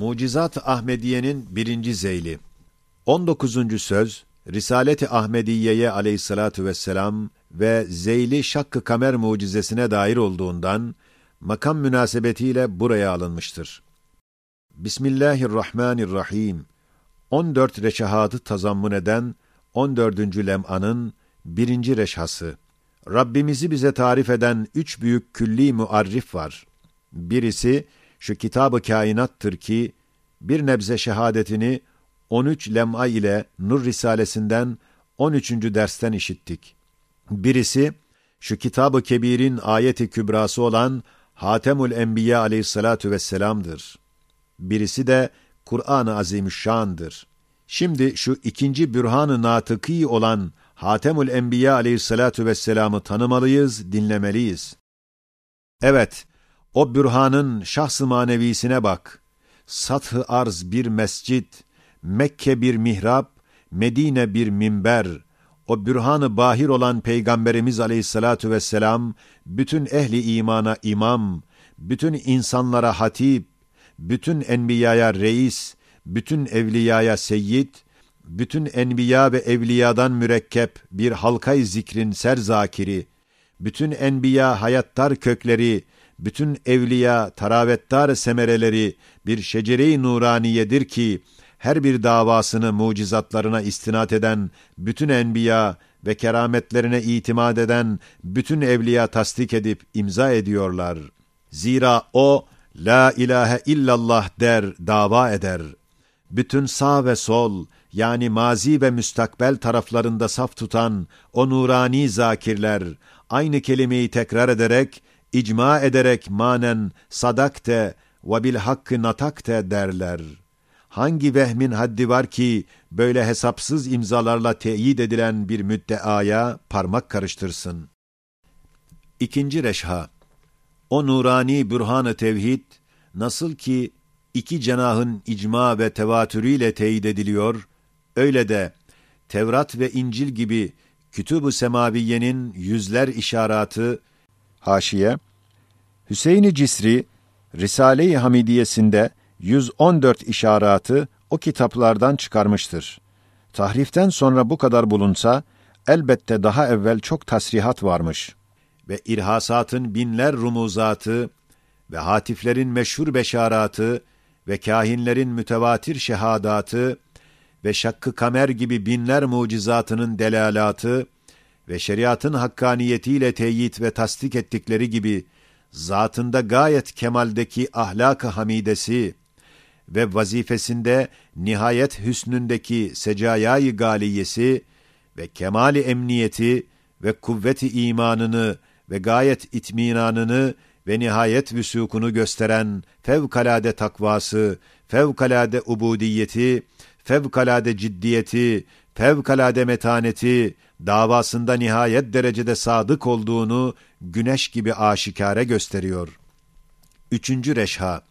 Mucizat Ahmediye'nin birinci zeyli. 19. söz, Risalet-i Ahmediye'ye aleyhissalatu vesselam ve zeyli şakkı kamer mucizesine dair olduğundan, makam münasebetiyle buraya alınmıştır. Bismillahirrahmanirrahim. 14 reşahatı tazammun eden 14. lem'anın birinci reşhası. Rabbimizi bize tarif eden üç büyük külli muarrif var. Birisi, şu kitabı kainattır ki, bir nebze şehadetini 13 lem'a ile Nur Risalesinden 13. dersten işittik. Birisi, şu kitabı kebirin ayeti kübrası olan Hatemül Enbiya aleyhissalatu vesselam'dır. Birisi de Kur'an-ı Azimüşşan'dır. Şimdi şu ikinci bürhan-ı natıkî olan Hatemül Enbiya aleyhissalatu vesselam'ı tanımalıyız, dinlemeliyiz. Evet, o bürhanın şahs-ı manevisine bak. Sath-ı arz bir mescit, Mekke bir mihrap, Medine bir minber, o bürhan-ı bahir olan Peygamberimiz aleyhissalatu vesselam, bütün ehli imana imam, bütün insanlara hatip, bütün enbiyaya reis, bütün evliyaya seyyid, bütün enbiya ve evliyadan mürekkep bir halkay zikrin serzakiri, bütün enbiya hayattar kökleri, bütün evliya taravettar semereleri bir şecere-i nuraniyedir ki, her bir davasını mucizatlarına istinat eden bütün enbiya ve kerametlerine itimat eden bütün evliya tasdik edip imza ediyorlar. Zira o, La ilahe illallah der, dava eder. Bütün sağ ve sol, yani mazi ve müstakbel taraflarında saf tutan o nurani zakirler, aynı kelimeyi tekrar ederek, icma ederek manen sadakte ve bil hakkı natakte derler. Hangi vehmin haddi var ki, böyle hesapsız imzalarla teyit edilen bir müddeaya parmak karıştırsın? İkinci reşha o nurani bürhan-ı tevhid, nasıl ki iki cenahın icma ve tevatürüyle teyit ediliyor, öyle de Tevrat ve İncil gibi kütüb-ü semaviyenin yüzler işaratı, haşiye, Hüseyin-i Cisri, Risale-i Hamidiyesinde 114 işaratı o kitaplardan çıkarmıştır. Tahriften sonra bu kadar bulunsa, elbette daha evvel çok tasrihat varmış.'' ve irhasatın binler rumuzatı ve hatiflerin meşhur beşaratı ve kahinlerin mütevatir şehadatı ve şakkı kamer gibi binler mucizatının delalatı ve şeriatın hakkaniyetiyle teyit ve tasdik ettikleri gibi zatında gayet kemaldeki ahlak-ı hamidesi ve vazifesinde nihayet hüsnündeki secayayı galiyesi ve kemali emniyeti ve kuvveti imanını ve gayet itminanını ve nihayet vüsukunu gösteren fevkalade takvası, fevkalade ubudiyeti, fevkalade ciddiyeti, fevkalade metaneti, davasında nihayet derecede sadık olduğunu güneş gibi aşikare gösteriyor. Üçüncü reşha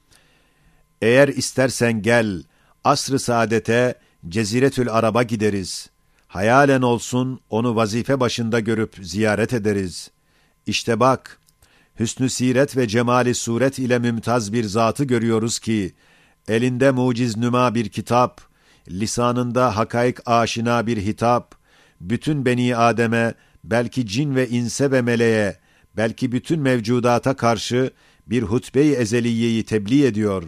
Eğer istersen gel, asr-ı saadete, Ceziretül Arab'a gideriz. Hayalen olsun, onu vazife başında görüp ziyaret ederiz.'' İşte bak, hüsnü siret ve cemali suret ile mümtaz bir zatı görüyoruz ki, elinde muciz nüma bir kitap, lisanında hakaik aşina bir hitap, bütün beni Adem'e, belki cin ve inse ve meleğe, belki bütün mevcudata karşı bir hutbe-i ezeliyeyi tebliğ ediyor.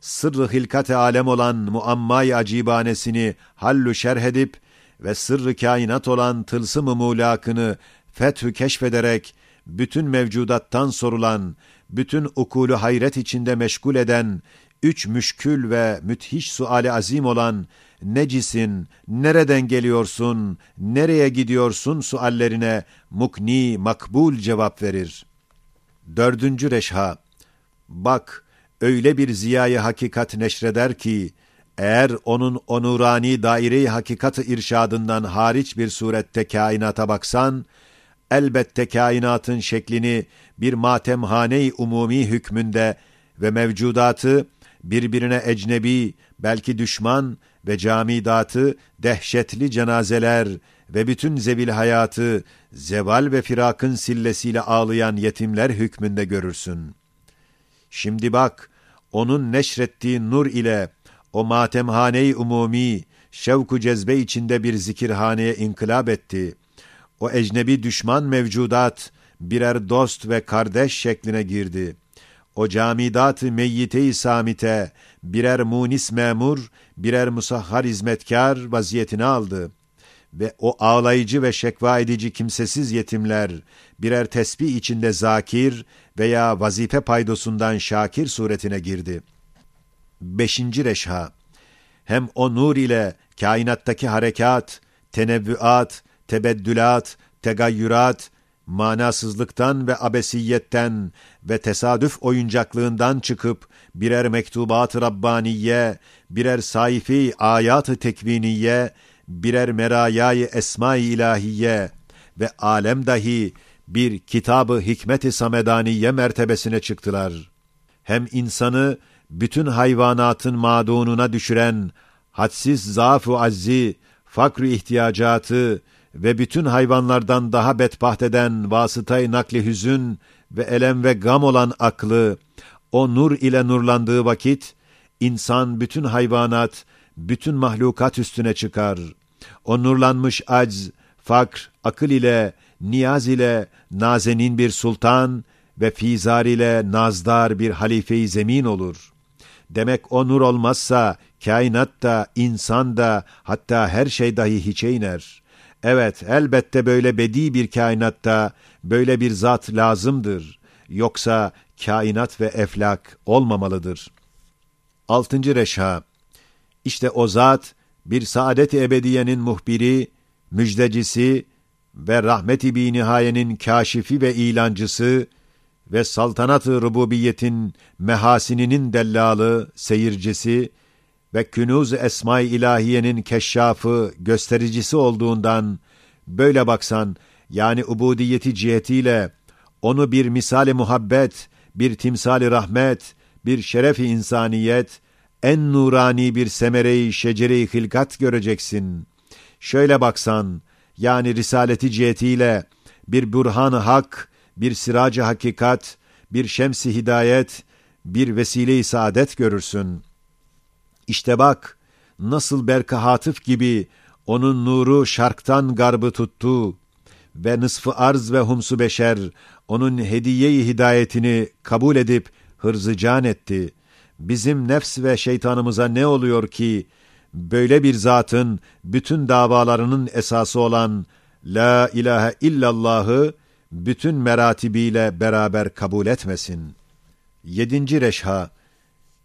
Sırrı hilkat-ı alem olan muammay acibanesini hallu şerh edip ve sırrı kainat olan tılsım-ı mulakını fethü keşfederek bütün mevcudattan sorulan, bütün ukulu hayret içinde meşgul eden, üç müşkül ve müthiş suali azim olan, necisin, nereden geliyorsun, nereye gidiyorsun suallerine mukni, makbul cevap verir. Dördüncü reşha, bak, öyle bir ziyayı hakikat neşreder ki, eğer onun onurani daire-i hakikati irşadından hariç bir surette kainata baksan, elbette kainatın şeklini bir matemhane-i umumi hükmünde ve mevcudatı birbirine ecnebi, belki düşman ve camidatı dehşetli cenazeler ve bütün zevil hayatı zeval ve firakın sillesiyle ağlayan yetimler hükmünde görürsün. Şimdi bak, onun neşrettiği nur ile o matemhane-i umumi, şevku cezbe içinde bir zikirhaneye inkılap etti. O ecnebi düşman mevcudat birer dost ve kardeş şekline girdi. O camidat-ı meyyite-i samite birer munis memur, birer musahhar hizmetkar vaziyetini aldı. Ve o ağlayıcı ve şekva edici kimsesiz yetimler birer tesbih içinde zakir veya vazife paydosundan şakir suretine girdi. Beşinci reşha hem o nur ile kainattaki harekat, tenevvüat, tebeddülat, tegayyürat, manasızlıktan ve abesiyetten ve tesadüf oyuncaklığından çıkıp birer mektubat-ı Rabbaniye, birer sayfi ayat-ı tekviniye, birer merayayı esma-i ilahiye ve alem dahi bir kitabı hikmet-i samedaniye mertebesine çıktılar. Hem insanı bütün hayvanatın madununa düşüren hadsiz zaaf-ı azzi, fakr ihtiyacatı ve bütün hayvanlardan daha bedbaht eden vasıtayı nakli hüzün ve elem ve gam olan aklı, o nur ile nurlandığı vakit, insan bütün hayvanat, bütün mahlukat üstüne çıkar. O nurlanmış acz, fakr, akıl ile, niyaz ile nazenin bir sultan ve fizar ile nazdar bir halife-i zemin olur. Demek o nur olmazsa kainat da, insan da, hatta her şey dahi hiçe iner. Evet, elbette böyle bedi bir kainatta böyle bir zat lazımdır. Yoksa kainat ve eflak olmamalıdır. Altıncı reşha İşte o zat bir saadet-i ebediyenin muhbiri, müjdecisi ve rahmet-i binihayenin kâşifi ve ilancısı ve saltanat-ı rububiyetin mehasininin dellalı, seyircisi ve künuz esma-i ilahiyenin keşşafı, göstericisi olduğundan böyle baksan yani ubudiyeti cihetiyle onu bir misali muhabbet, bir timsali rahmet, bir şerefi insaniyet, en nurani bir semere-i şecere-i hilkat göreceksin. Şöyle baksan, yani risaleti cihetiyle bir burhan hak, bir siracı hakikat, bir şemsi hidayet, bir vesile-i saadet görürsün. İşte bak, nasıl berka hatıf gibi onun nuru şarktan garbı tuttu ve nısfı arz ve humsu beşer onun hediye-i hidayetini kabul edip hırzı can etti. Bizim nefs ve şeytanımıza ne oluyor ki, böyle bir zatın bütün davalarının esası olan La ilahe illallahı bütün meratibiyle beraber kabul etmesin. Yedinci reşha,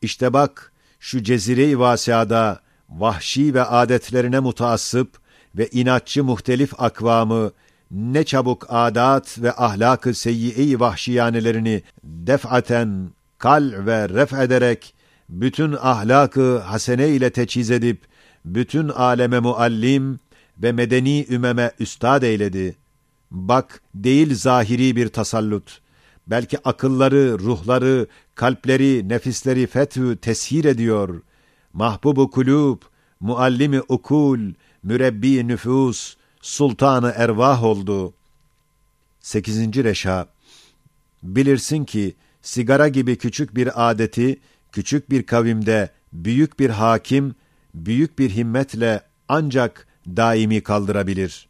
işte bak şu cezire-i vasiada vahşi ve adetlerine mutaassıp ve inatçı muhtelif akvamı ne çabuk adat ve ahlak-ı seyyi vahşiyanelerini defaten kal ve ref ederek bütün ahlakı hasene ile teçhiz edip bütün aleme muallim ve medeni ümeme üstad eyledi. Bak değil zahiri bir tasallut. Belki akılları, ruhları, kalpleri, nefisleri fethü teshir ediyor. Mahbubu kulub, muallimi ukul, mürebbi nüfus, sultanı ervah oldu. Sekizinci reşa Bilirsin ki sigara gibi küçük bir adeti, küçük bir kavimde büyük bir hakim, büyük bir himmetle ancak daimi kaldırabilir.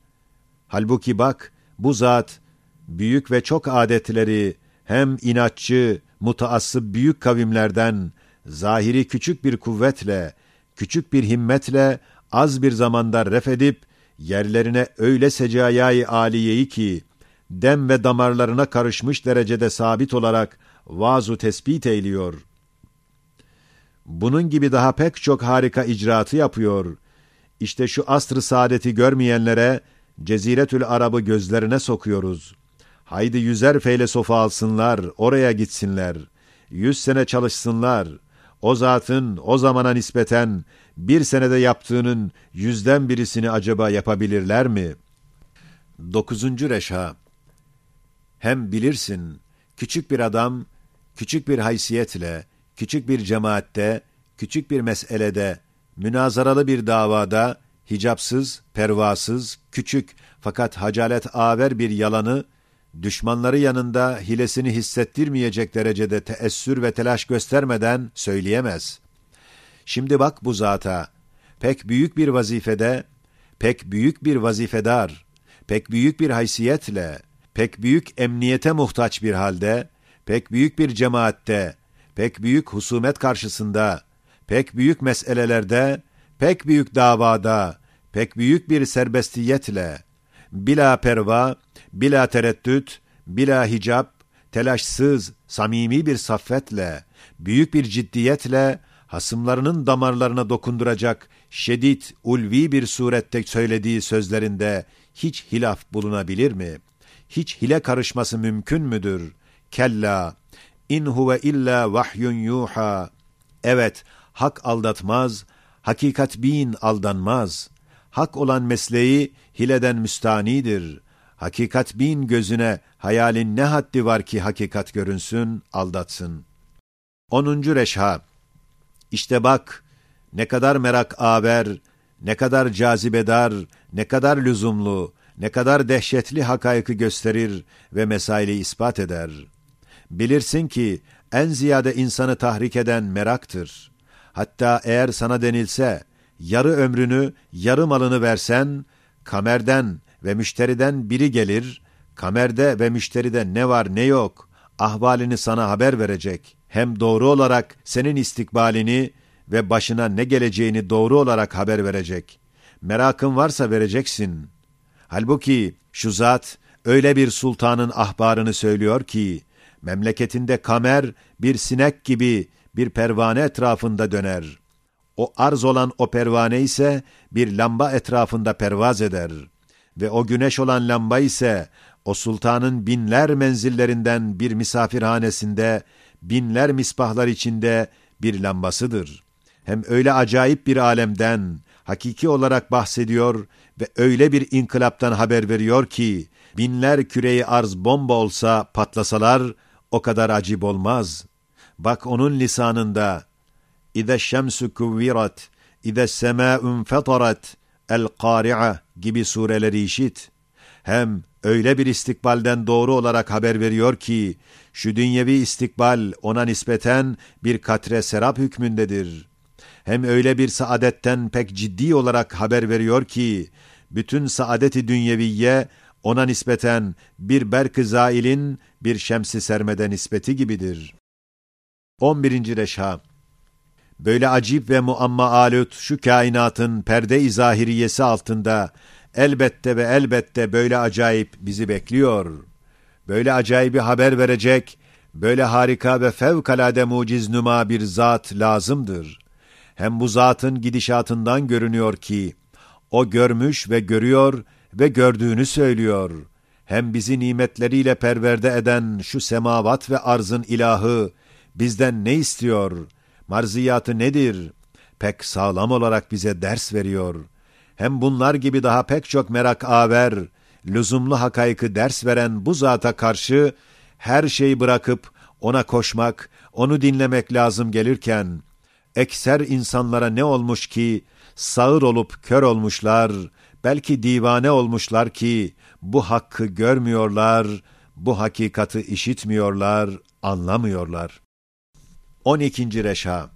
Halbuki bak, bu zat, büyük ve çok adetleri hem inatçı, mutaassıp büyük kavimlerden, zahiri küçük bir kuvvetle, küçük bir himmetle az bir zamanda ref edip, yerlerine öyle secayayı aliyeyi ki, dem ve damarlarına karışmış derecede sabit olarak vazu tespit eyliyor. Bunun gibi daha pek çok harika icraatı yapıyor. İşte şu asr-ı saadeti görmeyenlere Ceziretül Arab'ı gözlerine sokuyoruz. Haydi yüzer feylesofu alsınlar, oraya gitsinler. Yüz sene çalışsınlar. O zatın o zamana nispeten bir senede yaptığının yüzden birisini acaba yapabilirler mi? Dokuzuncu reşha Hem bilirsin, küçük bir adam, küçük bir haysiyetle, küçük bir cemaatte, küçük bir meselede, münazaralı bir davada, hicapsız, pervasız, küçük fakat hacalet aver bir yalanı düşmanları yanında hilesini hissettirmeyecek derecede teessür ve telaş göstermeden söyleyemez. Şimdi bak bu zata, pek büyük bir vazifede, pek büyük bir vazifedar, pek büyük bir haysiyetle, pek büyük emniyete muhtaç bir halde, pek büyük bir cemaatte, pek büyük husumet karşısında, pek büyük meselelerde, pek büyük davada, pek büyük bir serbestiyetle, bila perva, bila tereddüt, bila hicap, telaşsız, samimi bir saffetle, büyük bir ciddiyetle, hasımlarının damarlarına dokunduracak şedid, ulvi bir surette söylediği sözlerinde hiç hilaf bulunabilir mi? Hiç hile karışması mümkün müdür? Kella, in huve illa vahyun yuha. Evet, hak aldatmaz, hakikat bin aldanmaz. Hak olan mesleği hileden müstanidir. Hakikat bin gözüne hayalin ne haddi var ki hakikat görünsün, aldatsın. Onuncu reşha. İşte bak, ne kadar merak aver, ne kadar cazibedar, ne kadar lüzumlu, ne kadar dehşetli hakaykı gösterir ve mesaili ispat eder. Bilirsin ki en ziyade insanı tahrik eden meraktır. Hatta eğer sana denilse, yarı ömrünü, yarı malını versen, kamerden ve müşteriden biri gelir, kamerde ve müşteride ne var ne yok, ahvalini sana haber verecek. Hem doğru olarak senin istikbalini ve başına ne geleceğini doğru olarak haber verecek. Merakın varsa vereceksin. Halbuki şu zat öyle bir sultanın ahbarını söylüyor ki, memleketinde kamer bir sinek gibi bir pervane etrafında döner. O arz olan o pervane ise bir lamba etrafında pervaz eder. Ve o güneş olan lamba ise o sultanın binler menzillerinden bir misafirhanesinde, binler misbahlar içinde bir lambasıdır. Hem öyle acayip bir alemden, hakiki olarak bahsediyor ve öyle bir inkılaptan haber veriyor ki, binler küreyi arz bomba olsa patlasalar, o kadar acip olmaz. Bak onun lisanında, İze şemsu kuvvirat, İze semâ'un fetarat, El-Kâri'a gibi sureleri işit. Hem öyle bir istikbalden doğru olarak haber veriyor ki, şu dünyevi istikbal ona nispeten bir katre serap hükmündedir. Hem öyle bir saadetten pek ciddi olarak haber veriyor ki, bütün saadeti dünyeviye ona nispeten bir berk zailin bir şemsi sermede nispeti gibidir. 11. Reşha Böyle acip ve muamma alut şu kainatın perde-i zahiriyesi altında elbette ve elbette böyle acayip bizi bekliyor. Böyle acayibi haber verecek, böyle harika ve fevkalade muciz numa bir zat lazımdır. Hem bu zatın gidişatından görünüyor ki, o görmüş ve görüyor ve gördüğünü söylüyor. Hem bizi nimetleriyle perverde eden şu semavat ve arzın ilahı bizden ne istiyor? Marziyatı nedir? Pek sağlam olarak bize ders veriyor. Hem bunlar gibi daha pek çok merak aver, lüzumlu hakaykı ders veren bu zata karşı her şeyi bırakıp ona koşmak, onu dinlemek lazım gelirken, ekser insanlara ne olmuş ki, sağır olup kör olmuşlar, belki divane olmuşlar ki, bu hakkı görmüyorlar, bu hakikati işitmiyorlar, anlamıyorlar. 12. Reşha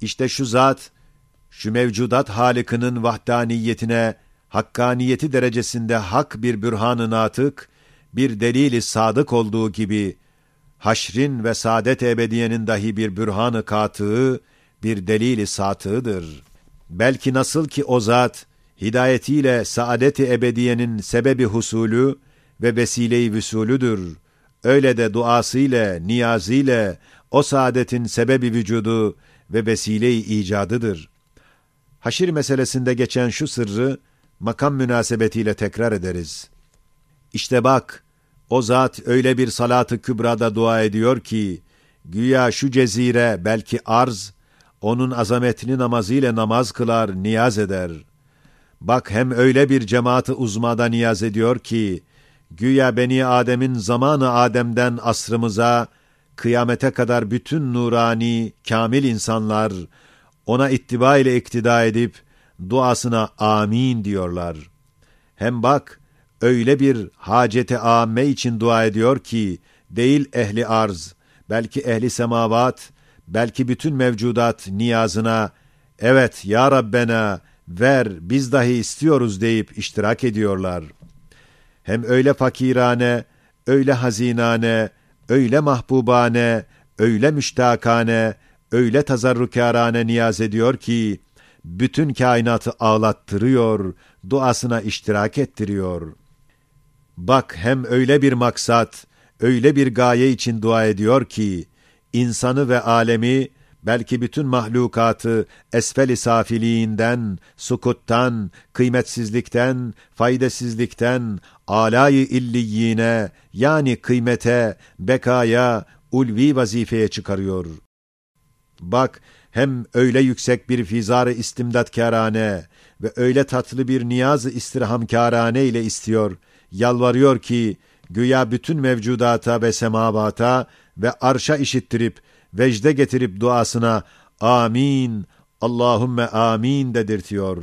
İşte şu zat, şu mevcudat halikinin vahdaniyetine, hakkaniyeti derecesinde hak bir bürhan-ı natık, bir delili sadık olduğu gibi, haşrin ve saadet ebediyenin dahi bir bürhan-ı katığı, bir delili satığıdır. Belki nasıl ki o zat, hidayetiyle saadet-i ebediyenin sebebi husulü ve vesile-i vüsulüdür. Öyle de duasıyla, niyazıyla o saadetin sebebi vücudu ve vesile-i icadıdır. Haşir meselesinde geçen şu sırrı makam münasebetiyle tekrar ederiz. İşte bak, o zat öyle bir salatı kübrada dua ediyor ki, güya şu cezire belki arz, onun azametini namazıyla namaz kılar, niyaz eder. Bak hem öyle bir cemaati uzmada niyaz ediyor ki, güya Beni Adem'in zamanı Adem'den asrımıza, kıyamete kadar bütün nurani, kamil insanlar, ona ittiba ile iktida edip, duasına amin diyorlar. Hem bak, öyle bir hacete âme için dua ediyor ki, değil ehli arz, belki ehli semavat, belki bütün mevcudat niyazına, evet ya Rabbena, ver biz dahi istiyoruz deyip iştirak ediyorlar. Hem öyle fakirane, öyle hazinane, öyle mahbubane, öyle müştakane, öyle tazarrukârane niyaz ediyor ki, bütün kainatı ağlattırıyor, duasına iştirak ettiriyor. Bak hem öyle bir maksat, öyle bir gaye için dua ediyor ki, insanı ve alemi, belki bütün mahlukatı esfel-i safiliğinden, sukuttan, kıymetsizlikten, faydasızlıktan, alay-ı illiyine, yani kıymete, bekaya, ulvi vazifeye çıkarıyor. Bak, hem öyle yüksek bir fizar-ı istimdatkârane ve öyle tatlı bir niyaz-ı istirhamkârane ile istiyor, yalvarıyor ki, güya bütün mevcudata ve semavata ve arşa işittirip, vecde getirip duasına, amin, Allahümme amin dedirtiyor.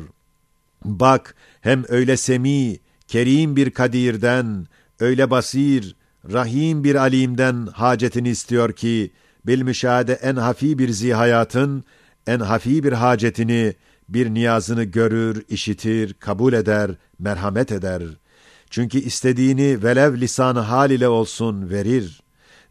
Bak, hem öyle semi, kerim bir kadirden, öyle basir, rahim bir alimden hacetini istiyor ki, bilmüşahede en hafi bir zihayatın, en hafi bir hacetini, bir niyazını görür, işitir, kabul eder, merhamet eder. Çünkü istediğini velev lisan hal ile olsun verir.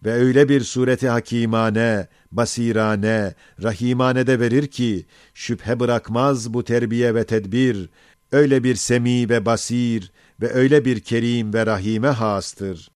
Ve öyle bir sureti hakimane, basirane, rahimane de verir ki, şüphe bırakmaz bu terbiye ve tedbir, öyle bir semi ve basir ve öyle bir kerim ve rahime hastır.